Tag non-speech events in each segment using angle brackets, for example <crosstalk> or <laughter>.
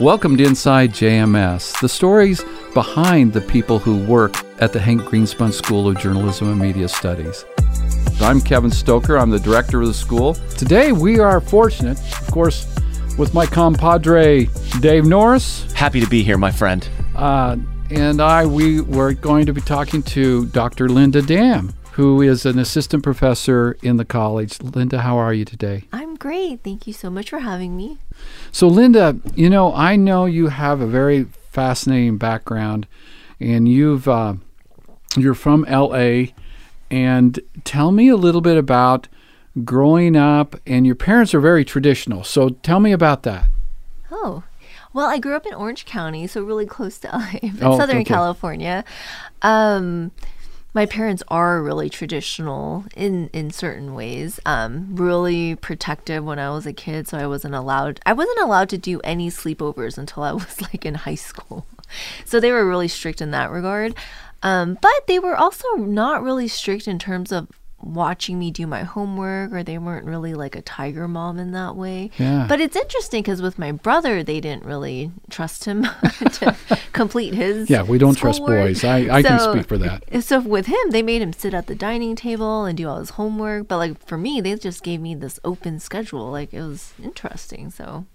Welcome to Inside JMS, the stories behind the people who work at the Hank Greenspun School of Journalism and Media Studies. I'm Kevin Stoker, I'm the director of the school. Today we are fortunate, of course, with my compadre Dave Norris. Happy to be here, my friend. Uh, and I, we were going to be talking to Dr. Linda Dam, who is an assistant professor in the college. Linda, how are you today? I'm great. Thank you so much for having me. So, Linda, you know, I know you have a very fascinating background, and you've uh, you're from L.A. And tell me a little bit about growing up, and your parents are very traditional. So, tell me about that. Oh, well, I grew up in Orange County, so really close to LA, <laughs> in Oh, Southern okay. California. Um, my parents are really traditional in in certain ways. Um, really protective when I was a kid, so I wasn't allowed. I wasn't allowed to do any sleepovers until I <laughs> was like in high school. So they were really strict in that regard. Um, but they were also not really strict in terms of watching me do my homework or they weren't really like a tiger mom in that way Yeah. but it's interesting because with my brother they didn't really trust him <laughs> to complete his Yeah, we don't trust schoolwork. boys. I, I can speak for that. <laughs> so with him they made him sit at the dining table and do all his homework but like for me they just gave me this open schedule like it was interesting so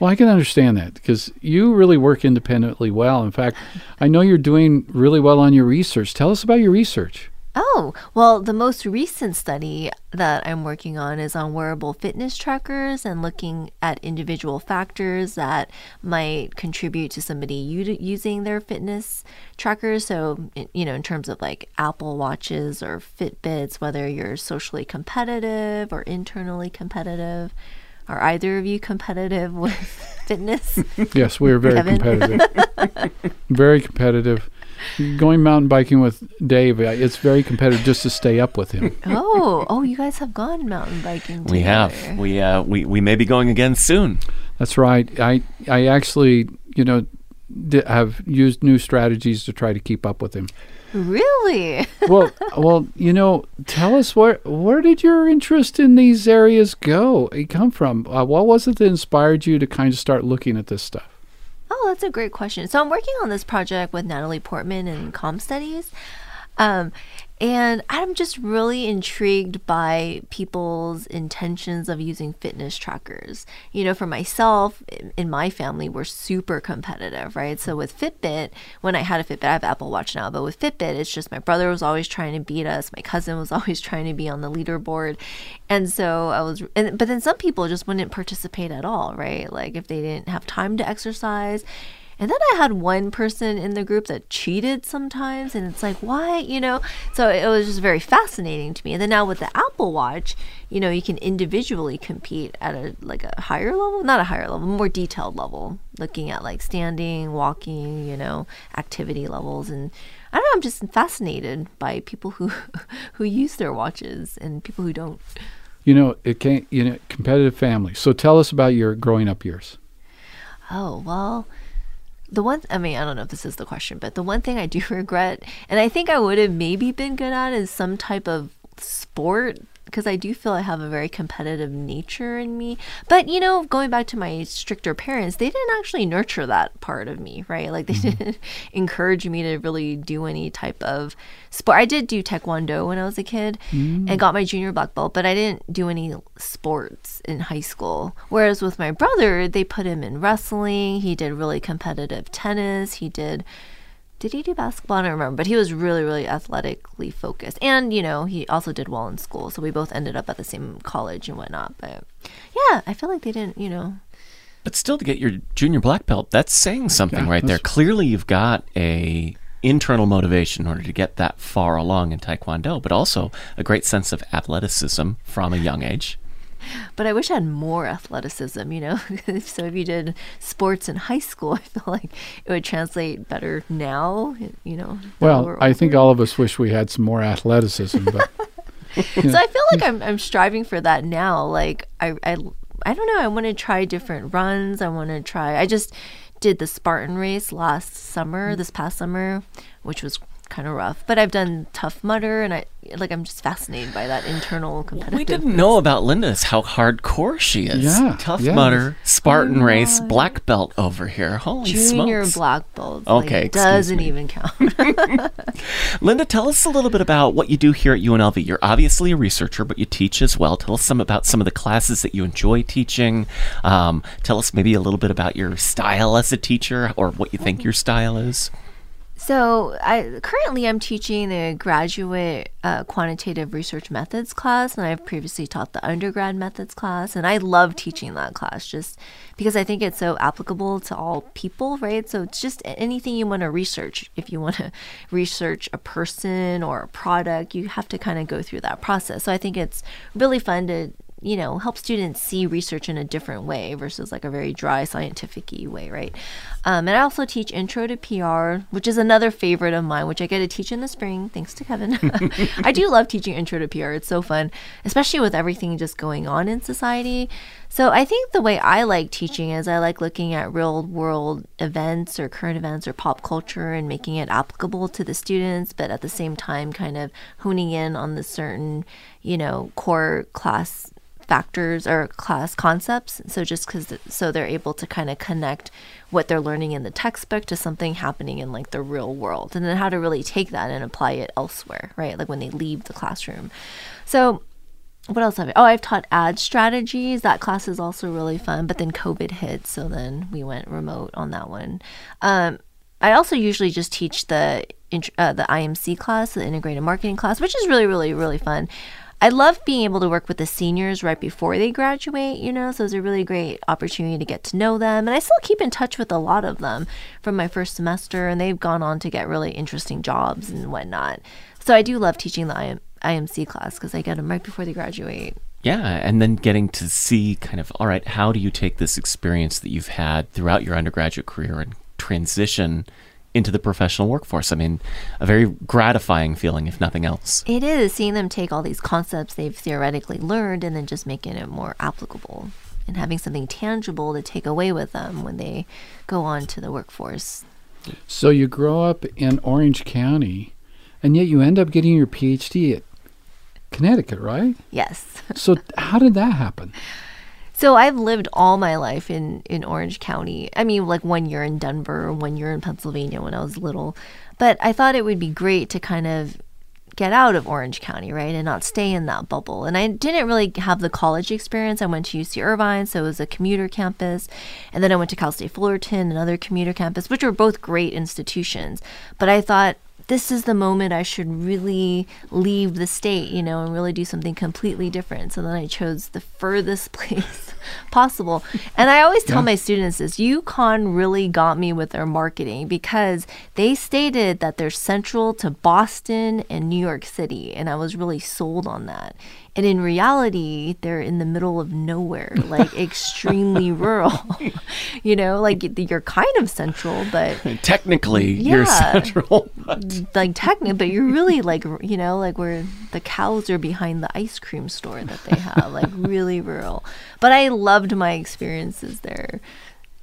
Well, I can understand that because you really work independently well. In fact, I know you're doing really well on your research. Tell us about your research. Oh, well, the most recent study that I'm working on is on wearable fitness trackers and looking at individual factors that might contribute to somebody u- using their fitness trackers. So, you know, in terms of like Apple Watches or Fitbits, whether you're socially competitive or internally competitive. Are either of you competitive <laughs> with fitness? Yes, we are very Kevin. competitive. <laughs> very competitive. Going mountain biking with Dave, uh, it's very competitive just to stay up with him. <laughs> oh, oh, you guys have gone mountain biking together. We have. We uh, we we may be going again soon. That's right. I I actually, you know, di- have used new strategies to try to keep up with him. Really? <laughs> Well, well, you know, tell us where where did your interest in these areas go? It come from? Uh, what was it that inspired you to kind of start looking at this stuff? Oh, that's a great question. So I'm working on this project with Natalie Portman and Com Studies. Um, and I'm just really intrigued by people's intentions of using fitness trackers. You know, for myself, in- my family, we're super competitive, right? So with Fitbit, when I had a Fitbit, I have Apple Watch now, but with Fitbit, it's just my brother was always trying to beat us. My cousin was <laughs> always trying to be on the leaderboard. And so I was, and, but then some people just wouldn't participate at all, right? Like if they didn't have time to exercise. And then I had one person in the group that cheated sometimes, and it's like, why? You know? So it was just very fascinating to me. And then now with the Apple Watch, you know, you can individually compete at a like a higher level, not a higher level, more detailed level, looking at like standing, walking, you know, activity levels. And I don't know, I'm just fascinated by people who <laughs> who use their watches and people who don't. You know, it can't. You know, competitive family. So tell us about your growing up years. Oh, well, the one, I mean, I don't know if this is the question, but the one thing I do <laughs> regret, and I think I would have maybe been good at, is some type of sport. Because I do feel I have a very competitive nature in me. But, you know, going back to my stricter parents, they didn't actually nurture that part of me, right? Like, they mm-hmm. didn't <laughs> encourage me to really do any type of sport. I did do Taekwondo when I was a kid and mm. got my junior black belt, but I didn't do any sports in high school. Whereas with my brother, they put him in wrestling. He did really competitive tennis. He did. Did he do basketball? I don't remember, but he was really, really athletically focused. And, you know, he also did well in school. So we both ended up at the same college and whatnot. But yeah, I feel like they didn't, you know. But still, to get your junior black belt, that's saying something Yeah, right there. Clearly, you've got a internal motivation in order to get that far along in Taekwondo, but also a great sense of athleticism from a young age. But I wish I had more athleticism, you know? <laughs> so if you did sports in high school, <laughs> I feel like it would translate better now, you know? Well, I think all of us wish we had some more athleticism, but <laughs> So I feel like I'm I'm striving for that now. Like I I I don't know. I want to try different runs. I want to try. I just did the Spartan race last summer, mm. this past summer, which was kind of rough. But I've done Tough Mudder, and I like I'm just fascinated by that internal competitive. we didn't know about Linda's how hardcore she is. Yeah, Tough yes. Mudder, Spartan race, black belt over here. Holy smokes. Junior smokes. black belt. Okay, like, doesn't me. even count. <laughs> <laughs> Linda, tell us a little bit about what you do here at UNLV. You're obviously a researcher, but you teach as well. Tell us some about some of the classes that you enjoy teaching. Um, tell us maybe a little bit about your style as a teacher or what you think your style is. So, I currently I'm teaching the graduate uh, quantitative research methods class, and I've previously taught the undergrad methods class, and I love teaching that class just because I think it's so applicable to all people, right? So it's just anything you want to research. If you want to <laughs> research a person or a product, you have to kind of go through that process. So I think it's really fun to you know help students see research in a different way versus like a very dry scientific way right? Um, and i also teach intro to pr which is another favorite of mine which i get to teach in the spring. Thanks to kevin. <laughs> I do love teaching intro to pr it's so fun especially with everything just going on in society. So i think the way i like teaching is i like looking at real world events or current events or pop culture and making it applicable to the students but at the same time kind of honing in on the certain you know core class factors or class concepts so just because so they're able to kind of connect what they're learning in the textbook to something happening in like the real world and then how to really take that and apply it elsewhere right like when they leave the classroom so what else have I? Oh, I've taught ad strategies. That class is also really fun. But then COVID hit, so then we went remote on that one. Um, I also usually just teach the uh, the IMC class, the integrated marketing class, which is really, really, really fun. I love being able to work with the seniors right before they graduate, you know, so it's a really great opportunity to get to know them. And I still keep in touch with a lot of them from my first semester, and they've gone on to get really interesting jobs and whatnot. So I do love teaching the IM- IMC class because I get them right before they graduate. Yeah, and then getting to see kind of, all right, how do you take this experience that you've had throughout your undergraduate career and transition into the professional workforce? I mean, a very gratifying feeling, if nothing else. It is seeing them take all these concepts they've theoretically learned and then just making it more applicable and having something tangible to take away with them when they go on to the workforce. So you grow up in Orange County, and yet you end up getting your PhD at Connecticut, right? Yes. So how did that happen? <laughs> So I've lived all my life in in Orange County. I mean, like one year in Denver, one year in Pennsylvania when I was little. But I thought it would be great to kind of get out of Orange County, right, and not stay in that bubble. And I didn't really have the college experience. I went to UC Irvine, so it was a commuter campus, and then I went to Cal State Fullerton, another commuter campus, which were both great institutions. But I thought this is the moment I should really leave the state, you know, and really do something completely different. So then I chose the furthest <laughs> place possible. And I always tell my students this UConn really got me with their marketing because they stated that they're central to Boston and New York City. And I was really sold on that. And in reality, they're in the middle of nowhere, <laughs> like extremely rural. <laughs> you know, like you're kind of central, but <laughs> Technically, you're Yeah. central. But like technically, but you're really like you know like where the cows are behind the ice cream store that they have, like really rural. But I loved my experiences there,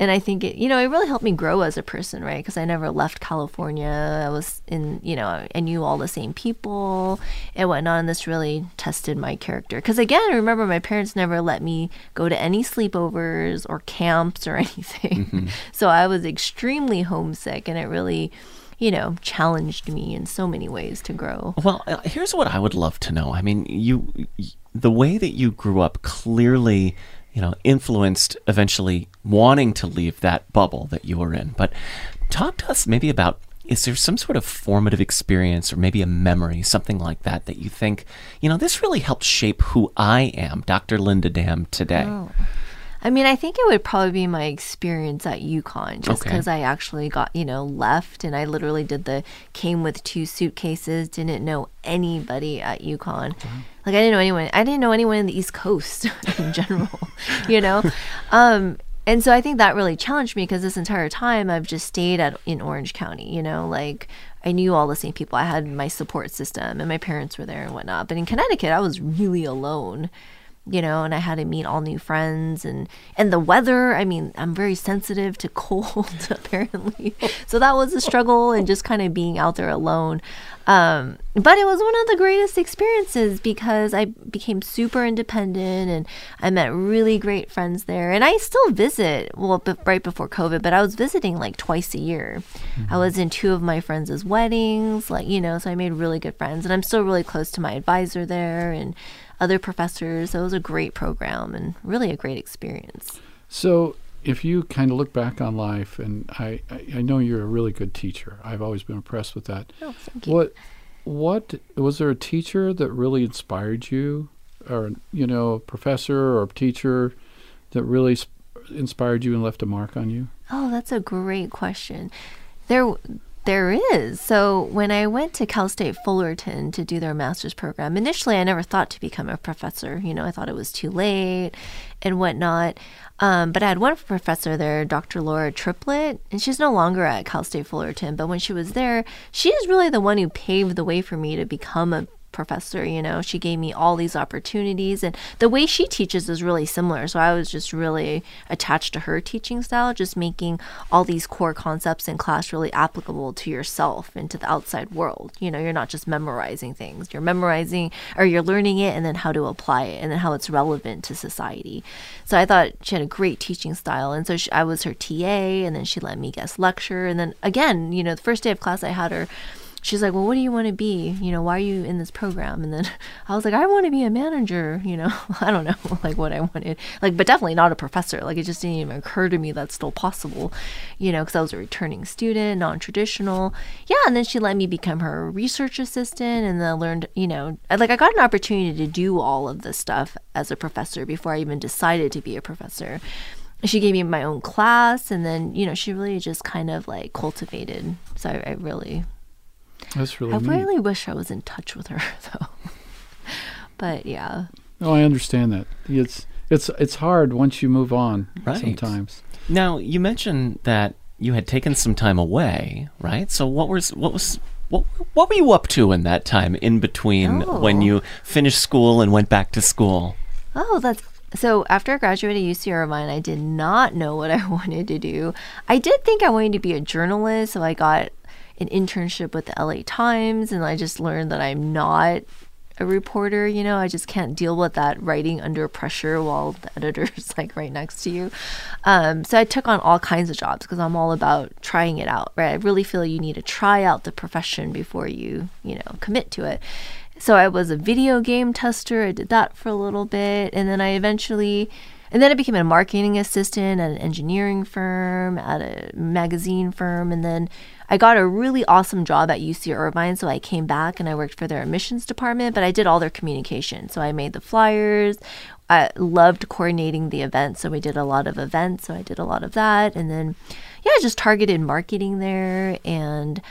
and I think it you know it really helped me grow as a person, right? Because I never left California. I was in you know I knew all the same people and whatnot, and this really tested my character. Because again, I remember my parents never let me go to any sleepovers or camps or <laughs> anything, so I was extremely homesick, and it really you know, challenged me in so many ways to grow. Well, uh, here's what I would love to know. I mean, you, the way that you grew up clearly, you know, influenced eventually wanting to leave that bubble that you were in. But talk to us maybe about is there some sort of formative experience or maybe a memory, something like that, that you think, you know, this really helped shape who I am, Dr. Linda Dam, today? Oh. I mean, I think it would probably be my experience at UConn, just Okay. because I actually got, you know, left and I literally did the came with two suitcases, didn't know anybody at UConn. Like I didn't know anyone. I didn't know anyone in the East Coast <laughs> in general, you know. Um, and so I think that really challenged me because this entire time I've just stayed at in Orange County, you know, like I knew all the same people. I had my support system and my parents were there and whatnot. But in Connecticut, I was really alone you know, and I had to meet all new friends and and the weather. I mean, I'm very sensitive to <laughs> cold <laughs> apparently, so that was a struggle and just kind of being out there alone. Um, but it was one of the greatest experiences because I became super independent and I met really great friends there. And I still visit, well, b- right before COVID, but I was visiting like twice a year. Mm-hmm. I was in two of my friends' weddings, like, you know, so I made really good friends. And I'm still really close to my advisor there and other professors. So it was a great program and really a great experience. So, if you kind of look back on life, and I, I, I, know you're a really good teacher. I've always been impressed with that. Oh, thank you. What, what was there a teacher that really inspired you, or you know, a professor or a teacher that really sp- inspired you and left a mark on you? Oh, that's a great question. There, there is. So when I went to Cal State Fullerton to do their master's program, initially I never thought to become a professor. You know, I thought it was too late and whatnot. Um, but I had one professor there, Dr. Laura Triplett, and she's no longer at Cal State Fullerton. But when she was there, she is really the one who paved the way for me to become a professor you know she gave me all these opportunities and the way she teaches is really similar. So i was just really attached to her teaching style just making all these core concepts in class really applicable to yourself and to the outside world. You know you're not just memorizing things. You're memorizing or you're learning it and then how to apply it and then how it's relevant to society. So i thought she had a great teaching style and so she, i was her ta and then she let me guest lecture. And then again you know the first day of class i had her she's like, well, what do you want to be? You know, why are you in this program? And then <laughs> I was like, I want to be a manager. You know, <laughs> I don't know, <laughs> like what I wanted, like, but definitely not a professor. Like, it just didn't even occur to me that's still possible, you know, because I was a returning student, non traditional. Yeah. And then she let me become her research assistant. And then I learned, you know, like, I got an opportunity to do all of this stuff as a professor before I even decided to be a professor. She gave me my own class, and then, you know, she really just kind of like cultivated. So I, I really that's really. I neat. really wish I was in touch with her <laughs> though. but yeah. Oh, I understand that. It's it's it's hard once you move on. Right. Sometimes. Now you mentioned that you had taken some time away, right? So what was what was what what were you up to in that time in between oh. when you finished school and went back to school? Oh, that's so after I graduated UC Irvine, I did not know what I <laughs> wanted to do. I did think I wanted to be a journalist, so I got an internship with the LA Times, and I just learned that I'm not a reporter. You know, I just can't deal with that writing under pressure while the <laughs> editor's like right next to you. Um, so I took on all kinds of jobs because I'm all about trying it out. Right, I really feel you need to try out the profession before you, you know, commit to it. So I was a video game tester. I did that for a little bit, and then I eventually and then I became a marketing assistant at an engineering firm, at a magazine firm, and then I got a really awesome job at UC Irvine. So I came back and I worked for their admissions department, but I did all their communication. So I made the flyers. I loved coordinating the events. So we did a lot of events. So I did a lot of that. And then, yeah, just targeted marketing there. And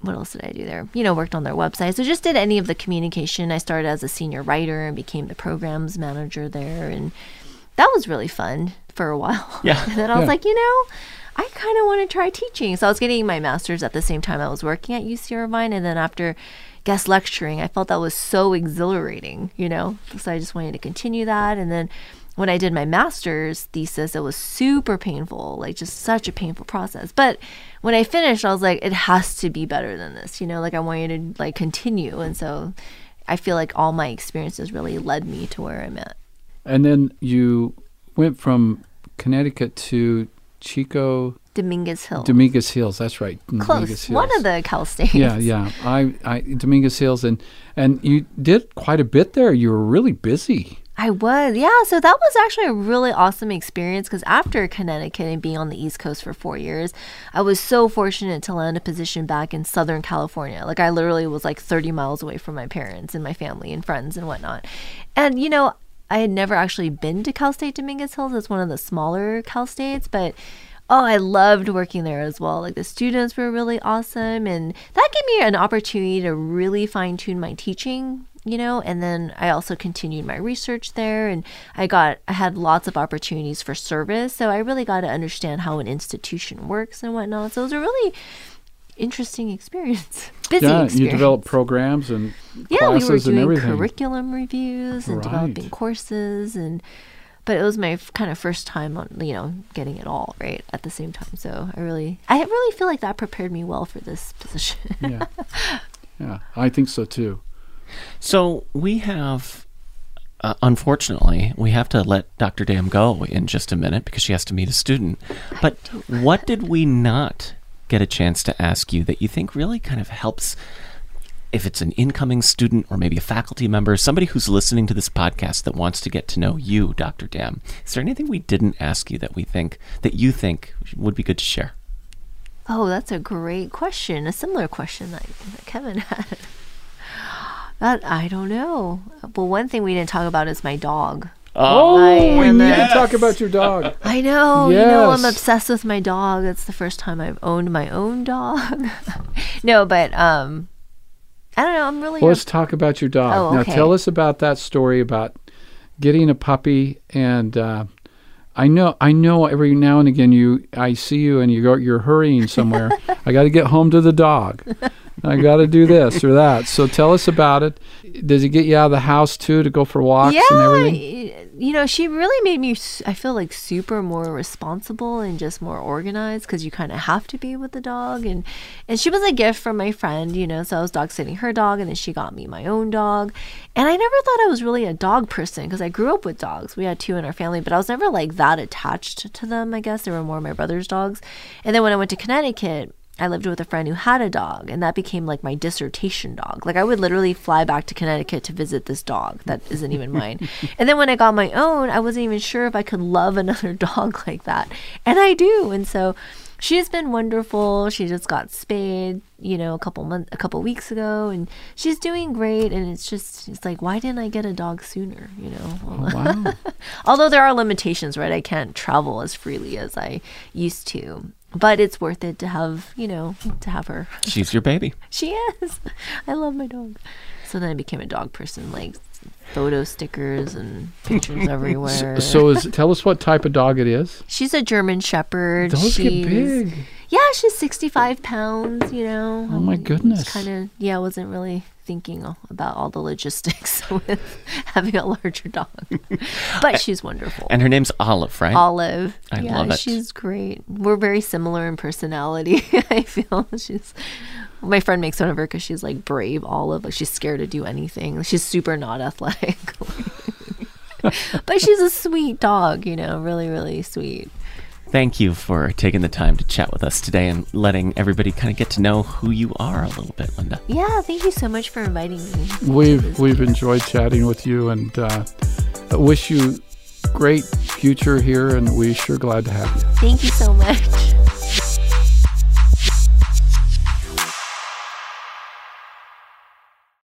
what else did I do there? You know, worked on their website. So just did any of the communication. I started as a senior writer and became the programs manager there. And that was really fun for a while. Yeah. <laughs> and then I was yeah. like, you know, I kind of want to try teaching. So I was getting my master's at the same time I was working at UC Irvine. And then after guest lecturing, I felt that was so exhilarating, you know? So I just wanted to continue that. And then when I did my master's thesis, it was super painful, like just such a painful process. But when I finished, I was like, it has to be better than this, you know? Like I wanted to like continue. And so I feel like all my experiences really led me to where I'm at. And then you went from Connecticut to Chico Dominguez Hills. Dominguez Hills, that's right. Close. Hills. One of the Cal States. Yeah, yeah. I, I Dominguez Hills, and and you did quite a bit there. You were really busy. I was, yeah. So that was actually a really awesome experience because after Connecticut and being on the East Coast for four years, I was so fortunate to land a position back in Southern California. Like I literally was like 30 miles away from my parents and my family and friends and whatnot. And you know, I had never actually been to Cal State Dominguez Hills. It's one of the smaller Cal States, but oh, I loved working there as well. Like the students were really awesome, and that gave me an opportunity to really fine tune my teaching. You know, and then I also continued my research there, and I got I had lots of opportunities for service, so I really got to understand how an institution works and whatnot. So it was a really interesting experience. <laughs> Busy yeah, experience. you develop programs and yeah, we were classes and doing everything. curriculum reviews and Right. developing courses and but it was my f- kind of first time on you know getting it all right at the same time so i really i really feel like that prepared me well for this position yeah, <laughs> yeah, I think so too. So we have, uh, unfortunately, we have to let Dr. Dam go in just a minute because she has to meet a student. But what did we not get a chance to ask you that you think really kind of helps? If it's an incoming student or maybe a faculty member, somebody who's listening to this podcast that wants to get to know you, Dr. Dam, is there anything we didn't ask you that we think that you think would be good to share? oh that's a great question a similar question that, kevin <laughs> had that i don't know well one thing we didn't talk about is my dog Oh, I we need to talk about your dog. <laughs> I know, you know, I'm obsessed with my dog. It's the first time I've owned my own dog. <laughs> no, but um, I don't know. I'm really Well, let's talk about your dog. Oh, Now, tell us about that story about getting a puppy. And uh, I know, I know, every now and again, you, I see you, and you go, you're hurrying somewhere. <laughs> I got to get home to the dog. I got to do this or that. So tell us about it. Does it get you out of the house too to go for walks yeah, and everything? you know, she really made me. I feel like super more responsible and just more organized because you kind of have to be with the dog. And and she was a gift from my friend, you know. So I was dog sitting her dog, and then she got me my own dog. And I never thought I was really a dog person because I grew up with dogs. We had two in our family, but I was never like that attached to them. I guess they were more my brother's dogs. And then when I went to Connecticut. I lived with a friend who had a dog, and that became like my dissertation dog. Like I would literally fly back to Connecticut to visit this dog that isn't even mine. <laughs> and then when I got my own, I wasn't even sure if I could love another <laughs> dog like that, and I do. And so she's been wonderful. She just got spayed, you know, a couple months, a couple weeks ago, and she's doing great. And it's just, it's like, why didn't I get a dog sooner? You know. Oh, <laughs> wow. Although there are limitations, right? I can't travel as freely as I used to. But it's worth it to have, you know, to have her. She's your baby. She is. <laughs> I love my dog. So then I became a dog person, like photo stickers and pictures <laughs> everywhere. so is, tell us what type of dog it is. she's a German Shepherd. Those she's, get big. Yeah, she's 65 pounds, you know. Oh my um, goodness. Kind of, yeah, I wasn't really thinking about all the logistics <laughs> with having a larger dog. <laughs> but she's wonderful. And her name's Olive, right? Olive. I yeah, love it. she's great. We're very similar in personality. I feel she's. My friend makes fun of her because she's like brave Olive. Like she's scared to do anything. She's super not athletic. <laughs> but she's a sweet dog. You know, really, really sweet. Thank you for taking the time to chat with us today and letting everybody kind of get to know who you are a little bit, Linda. Yeah, thank you so much for inviting me. We've we've enjoyed chatting with you, and uh, wish you great future here, and we're sure glad to have you. Thank you so much.